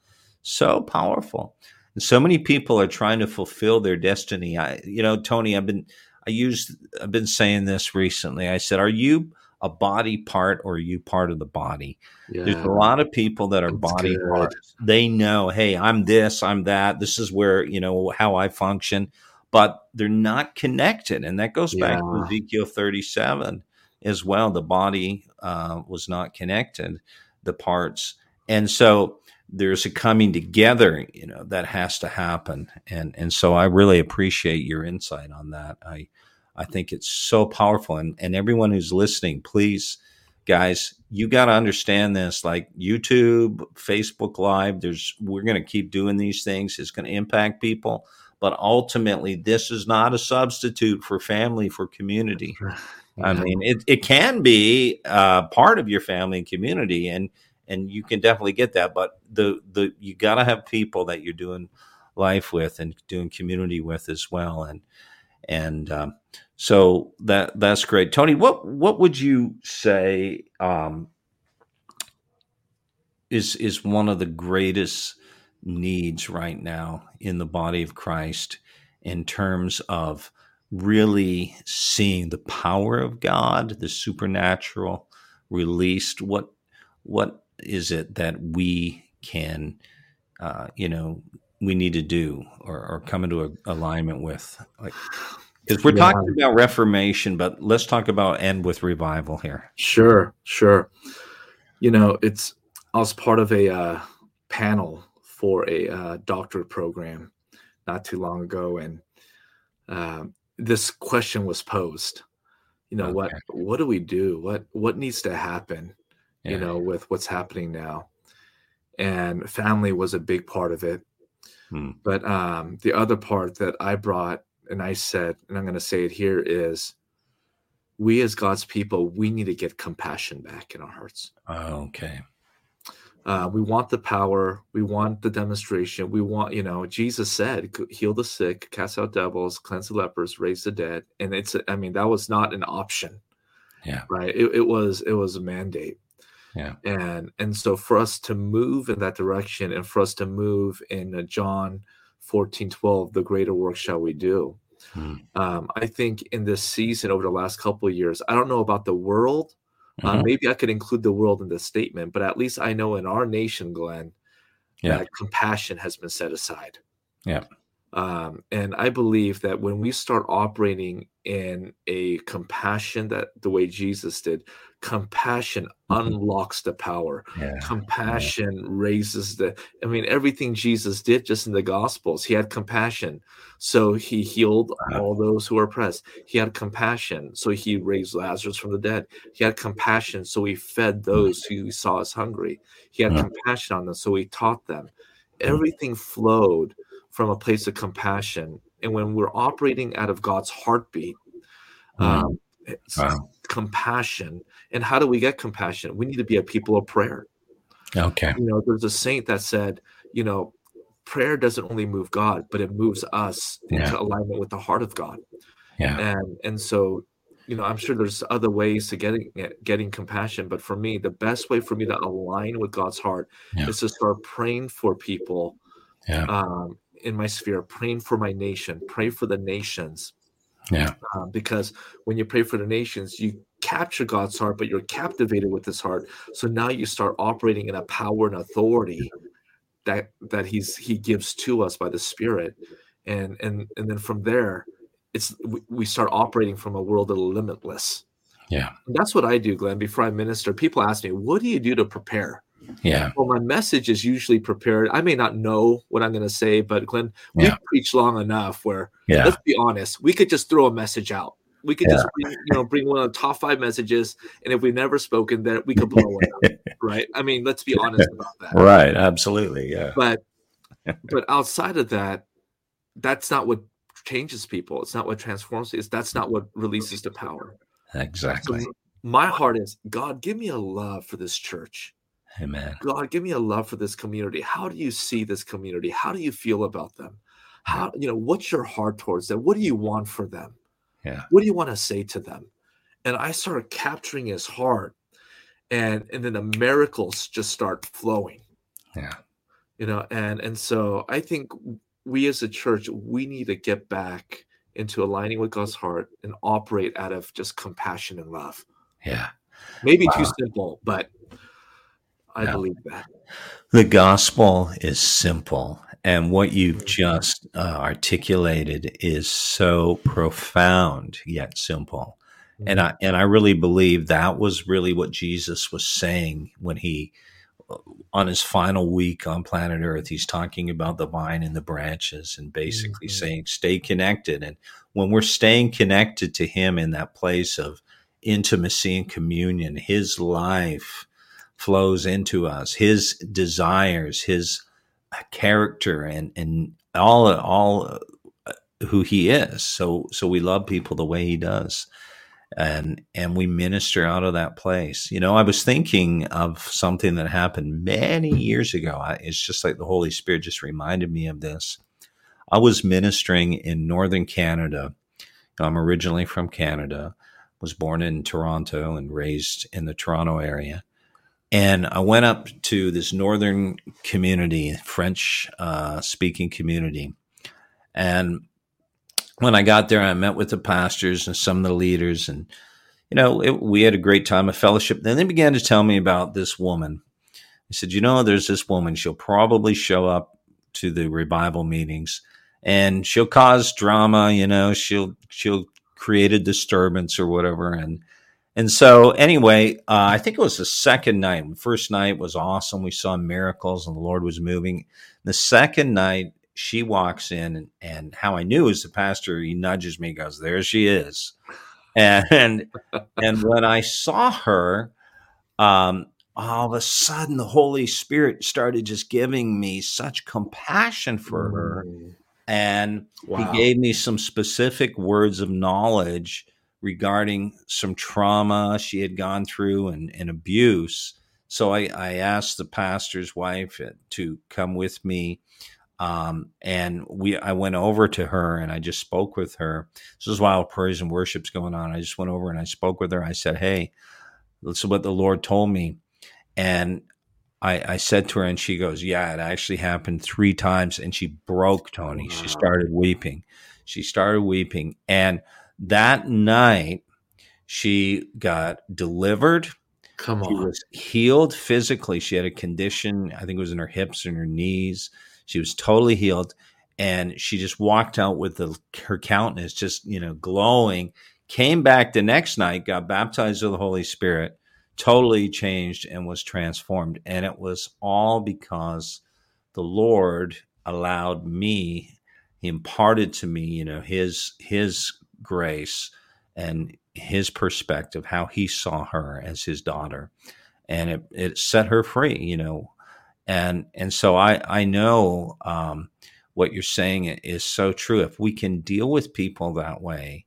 So powerful. And so many people are trying to fulfill their destiny. I, you know, Tony, I've been, I used, I've been saying this recently. I said, are you a body part or are you part of the body? Yeah. There's a lot of people that are That's body good. parts. They know, hey, I'm this, I'm that. This is where, you know, how I function, but they're not connected. And that goes back to Ezekiel 37 as well. The body uh, was not connected, the parts. And so there's a coming together, you know, that has to happen. And and so I really appreciate your insight on that. I I think it's so powerful. And and everyone who's listening, please, guys, you got to understand this. Like YouTube, Facebook Live, there's we're going to keep doing these things. It's going to impact people, but ultimately, this is not a substitute for family, for community. I mean, it, it can be uh, part of your family and community, and and you can definitely get that. But the the you got to have people that you're doing life with and doing community with as well. And and um, so that that's great, Tony. What what would you say um, is is one of the greatest needs right now in the body of Christ in terms of really seeing the power of God, the supernatural released? What what is it that we can, uh, you know, we need to do or, or come into a, alignment with? Like, because we're yeah. talking about reformation, but let's talk about end with revival here. Sure, sure. You know, it's I was part of a uh, panel for a uh, doctorate program not too long ago, and um, this question was posed. You know okay. what? What do we do? What what needs to happen yeah. you know, with what's happening now. And family was a big part of it. Hmm. But um, the other part that I brought and I said, and I'm going to say it here is we as God's people, we need to get compassion back in our hearts. okay. Uh, we want the power. We want the demonstration. We want, you know, Jesus said, heal the sick, cast out devils, cleanse the lepers, raise the dead. And it's, I mean, that was not an option. Yeah. Right. It, it was, it was a mandate. Yeah. And and so for us to move in that direction and for us to move in John 14, 12, the greater work shall we do. Hmm. Um, I think in this season over the last couple of years, I don't know about the world. Uh, mm-hmm. Maybe I could include the world in this statement, but at least I know in our nation, Glenn, yeah. that compassion has been set aside. Yeah. Um, and I believe that when we start operating in a compassion that the way Jesus did, compassion mm-hmm. unlocks the power. Yeah. Compassion yeah. raises the, I mean, everything Jesus did just in the Gospels, he had compassion. So he healed all those who were oppressed. He had compassion. So he raised Lazarus from the dead. He had compassion. So he fed mm-hmm. those who saw as hungry. He had compassion on them. So he taught them. Everything flowed from a place of compassion. And when we're operating out of God's heartbeat, um, wow. compassion. And how do we get compassion? We need to be a people of prayer. Okay. You know, there's a saint that said, you know, prayer doesn't only move God, but it moves us yeah. into alignment with the heart of God. Yeah. And and so, you know, I'm sure there's other ways to getting getting compassion, but for me, the best way for me to align with God's heart yeah. is to start praying for people yeah. um, in my sphere, praying for my nation, pray for the nations. Yeah. Uh, because when you pray for the nations, you capture God's heart, but you're captivated with his heart. So now you start operating in a power and authority that that he's he gives to us by the Spirit. And and and then from there, it's we, we start operating from a world of limitless. Yeah. And that's what I do, Glenn. Before I minister, people ask me, "What do you do to prepare?" Yeah. Well, my message is usually prepared. I may not know what I'm going to say, but Glenn, we Yeah. preach long enough where Yeah. let's be honest, we could just throw a message out. We could Yeah. just bring, you know bring one of the top five messages, and if we've never spoken, that we could blow it up, right? I mean, let's be honest about that. Right. Absolutely. Yeah. But but outside of that, that's not what changes people. It's not what transforms. It's that's not what releases the power. So Exactly. my heart is God, give me a love for this church. Amen. God, give me a love for this community. How do you see this community? How do you feel about them? How, you know, what's your heart towards them? What do you want for them? Yeah. What do you want to say to them? And I started capturing his heart, and and then the miracles just start flowing, Yeah. you know. And and so I think we as a church we need to get back into aligning with God's heart and operate out of just compassion and love. Yeah. Maybe too simple, but I Yeah. believe that. The gospel is simple. And what you've just uh, articulated is so profound yet simple. And I and I really believe that was really what Jesus was saying when he on his final week on planet Earth, he's talking about the vine and the branches and basically Mhm. saying stay connected. And when we're staying connected to him in that place of intimacy and communion, his life flows into us, his desires, his character and and all all uh, who he is. So so we love people the way he does and and we minister out of that place. You know, I was thinking of something that happened many years ago. I, it's just like the Holy Spirit just reminded me of this. I was ministering in northern Canada. I'm originally from Canada. Was born in Toronto and raised in the Toronto area. And I went up to this northern community, French uh, speaking community. And when I got there, I met with the pastors and some of the leaders, and you know, it, we had a great time of fellowship. Then they began to tell me about this woman. They said, "You know, there's this woman. She'll probably show up to the revival meetings, and she'll cause drama. You know, she'll she'll create a disturbance or whatever." And and so anyway, uh, I think it was the second night. The first night was awesome. We saw miracles, and the Lord was moving. The second night, she walks in and, and how I knew is the pastor, he nudges me, goes, There she is. And and, and when I saw her, um, all of a sudden the Holy Spirit started just giving me such compassion for her. And Wow. he gave me some specific words of knowledge regarding some trauma she had gone through and, and abuse. So I, I asked the pastor's wife to come with me um, and we, I went over to her and I just spoke with her. This is while praise and worship's going on. I just went over and I spoke with her. I said, Hey, this is what the Lord told me. And I, I said to her, and she goes, Yeah, it actually happened three times. And she broke, Tony. She started weeping. She started weeping. And that night, she got delivered. Come on. She was healed physically. She had a condition, I think it was in her hips and her knees. She was totally healed. And she just walked out with the, her countenance just, you know, glowing. Came back the next night, got baptized with the Holy Spirit, totally changed and was transformed. And it was all because the Lord allowed me, He imparted to me, you know, His His grace and His perspective, how He saw her as His daughter, and it it set her free, you know, and and so I I know um, what you're saying is so true. If we can deal with people that way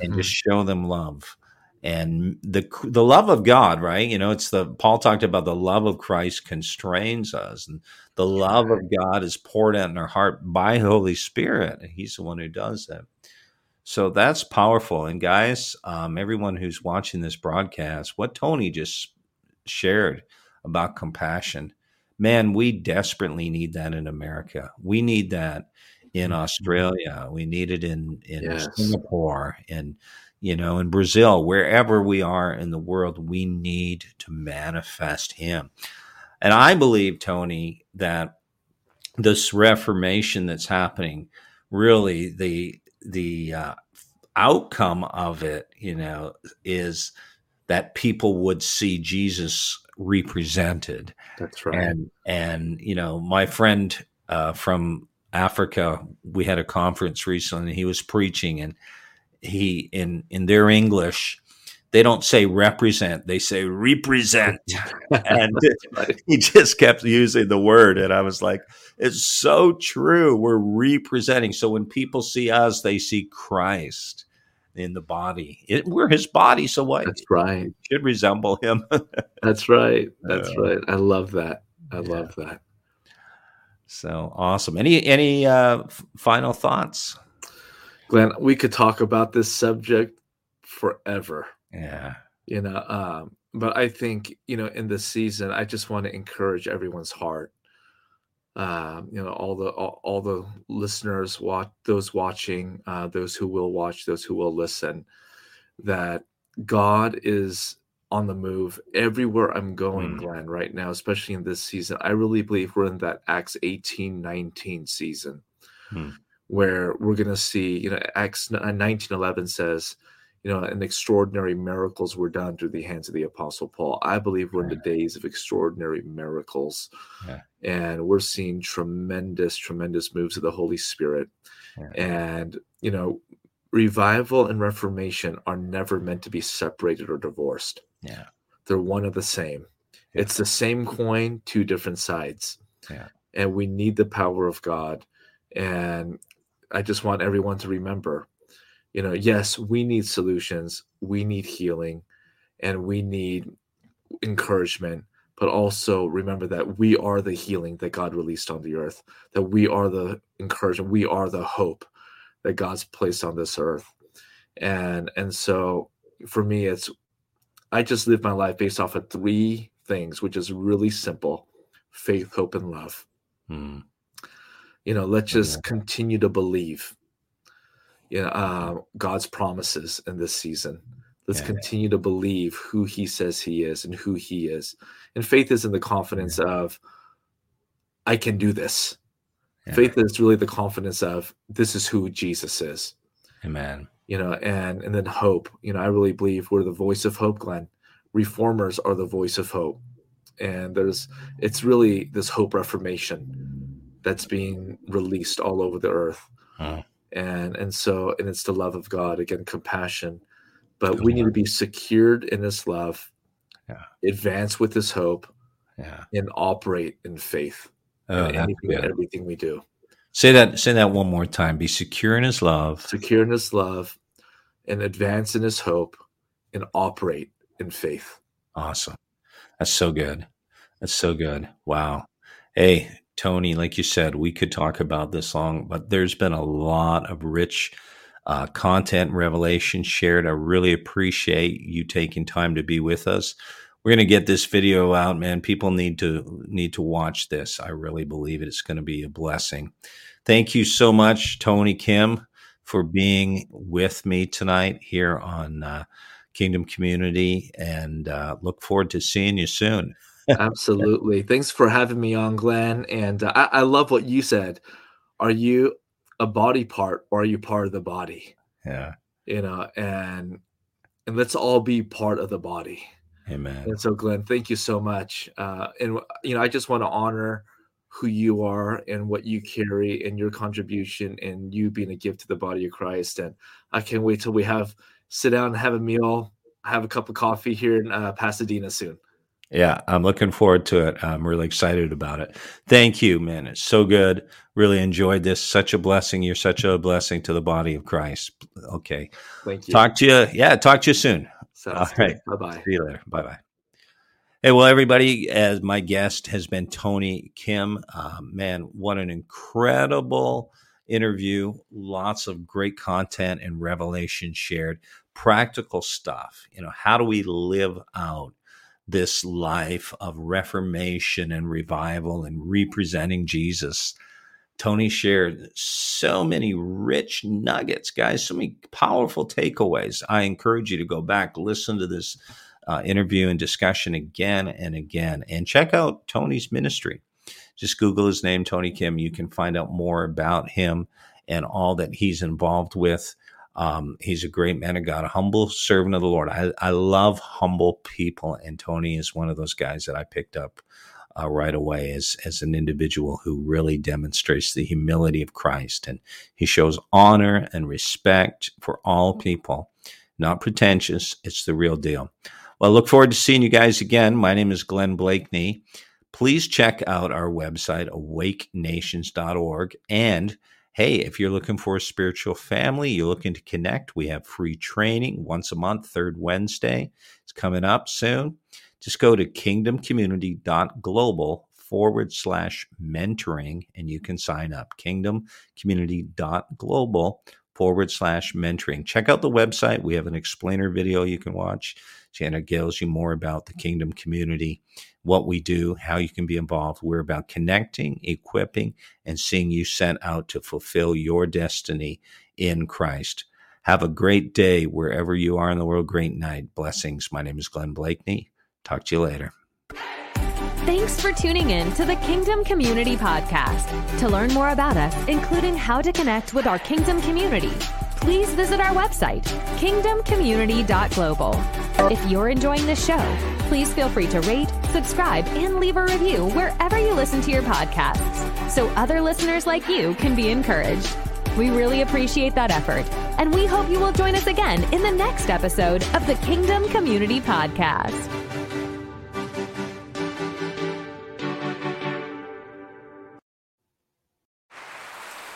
and Mhm. just show them love and the the love of God, right? You know, it's the Paul talked about the love of Christ constrains us, and the love of God is poured out in our heart by Holy Spirit. and He's the one who does that. So that's powerful. And guys, um, everyone who's watching this broadcast, what Tony just shared about compassion, man, we desperately need that in America. We need that in Australia. We need it in in Yes. Singapore, and you know, in Brazil, wherever we are in the world, we need to manifest Him. And I believe, Tony, that this reformation that's happening, really the the uh, outcome of it, you know, is that people would see Jesus represented. That's right. And and you know, my friend uh, from Africa, we had a conference recently. and He was preaching, and he in in their English, they don't say represent; they say represent. and he just kept using the word, and I was like, "It's so true. We're representing." So when people see us, they see Christ in the body. It, we're his body, so what? That's right. It should resemble him. That's right. That's uh, right. I love that. I yeah. love that. So awesome. Any any uh, final thoughts, Glenn? We could talk about this subject forever. Yeah. You know, um, but I think you know in this season, I just want to encourage everyone's heart. Um, you know, all the all, all the listeners, watch those watching, uh, those who will watch, those who will listen, that God is on the move everywhere I'm going, mm. Glenn, right now, especially in this season. I really believe we're in that Acts 18 19 season mm. where we're going to see, you know, Acts 19 11 says, you know, and extraordinary miracles were done through the hands of the Apostle Paul. I believe we're in the days of extraordinary miracles. Yeah. And we're seeing tremendous, tremendous moves of the Holy Spirit. Yeah. And, you know, revival and reformation are never meant to be separated or divorced. Yeah. They're one of the same. Yeah. It's the same coin, two different sides. Yeah. And we need the power of God. And I just want everyone to remember, you know, yes, we need solutions, we need healing, and we need encouragement. But also remember that we are the healing that God released on the earth, that we are the encouragement, we are the hope that God's placed on this earth. And and so for me, it's I just live my life based off of three things, which is really simple faith, hope, and love. Hmm. You know, let's just yeah. continue to believe you know, uh, God's promises in this season. Let's yeah. continue to believe who He says He is and who He is. And faith is in the confidence yeah. of, I can do this. Faith is really the confidence of, this is who Jesus is. Amen you know, and and then hope. You know, I really believe we're the voice of hope, Glenn. Reformers are the voice of hope, and there's it's really this hope reformation that's being released all over the earth, huh. And and so and it's the love of God again, compassion, but we need to be secured in this love, yeah. advance with this hope, yeah, and operate in faith. Oh, in anything, everything we do. Say that. Say that one more time. Be secure in His love. Secure in His love, and advance in His hope, and operate in faith. Awesome. That's so good. That's so good. Wow. Hey, Tony, like you said, we could talk about this long, but there's been a lot of rich uh, content revelation shared. I really appreciate you taking time to be with us. We're going to get this video out, man. People need to need to watch this. I really believe it. It's going to be a blessing. Thank you so much, Tony Kim, for being with me tonight here on uh, Kingdom Community, and uh, look forward to seeing you soon. Absolutely. Thanks for having me on, Glenn. And uh, I, I love what you said. Are you a body part, or are you part of the body? Yeah. You know, and and let's all be part of the body. Amen. And so, Glenn, thank you so much. Uh, and you know, I just want to honor who you are and what you carry and your contribution and you being a gift to the body of Christ. And I can't wait till we have sit down and have a meal, have a cup of coffee here in uh, Pasadena soon. Yeah, I'm looking forward to it. I'm really excited about it. Thank you, man. It's so good. Really enjoyed this. Such a blessing. You're such a blessing to the body of Christ. Okay. Thank you. Talk to you. Yeah, talk to you soon. Sounds All right. Bye bye. See you later. Bye bye. Hey, well, everybody, as my guest has been Tony Kim. Uh, man, what an incredible interview. Lots of great content and revelation shared. Practical stuff. You know, how do we live out this life of reformation and revival and representing Jesus? Tony shared so many rich nuggets, guys, so many powerful takeaways. I encourage you to go back, listen to this uh, interview and discussion again and again. And check out Tony's ministry. Just Google his name, Tony Kim. You can find out more about him and all that he's involved with. Um, he's a great man of God, a humble servant of the Lord. I, I love humble people, and Tony is one of those guys that I picked up uh, right away as as an individual who really demonstrates the humility of Christ, and he shows honor and respect for all people. Not pretentious; it's the real deal. Well, I look forward to seeing you guys again. My name is Glenn Bleakney. Please check out our website, awakenations.org, and hey, if you're looking for a spiritual family, you're looking to connect, we have free training once a month, third Wednesday. It's coming up soon. Just go to kingdomcommunity.global forward slash mentoring and you can sign up. Kingdomcommunity.global forward slash mentoring. Check out the website. We have an explainer video you can watch. Jana tells you more about the Kingdom community, what we do, how you can be involved. We're about connecting, equipping, and seeing you sent out to fulfill your destiny in Christ. Have a great day wherever you are in the world. Great night. Blessings. My name is Glenn Bleakney. Talk to you later. Thanks for tuning in to the Kingdom Community Podcast. To learn more about us, including how to connect with our Kingdom community, please visit our website, kingdomcommunity.global. If you're enjoying this show, please feel free to rate, subscribe, and leave a review wherever you listen to your podcasts so other listeners like you can be encouraged. We really appreciate that effort, and we hope you will join us again in the next episode of the Kingdom Community Podcast.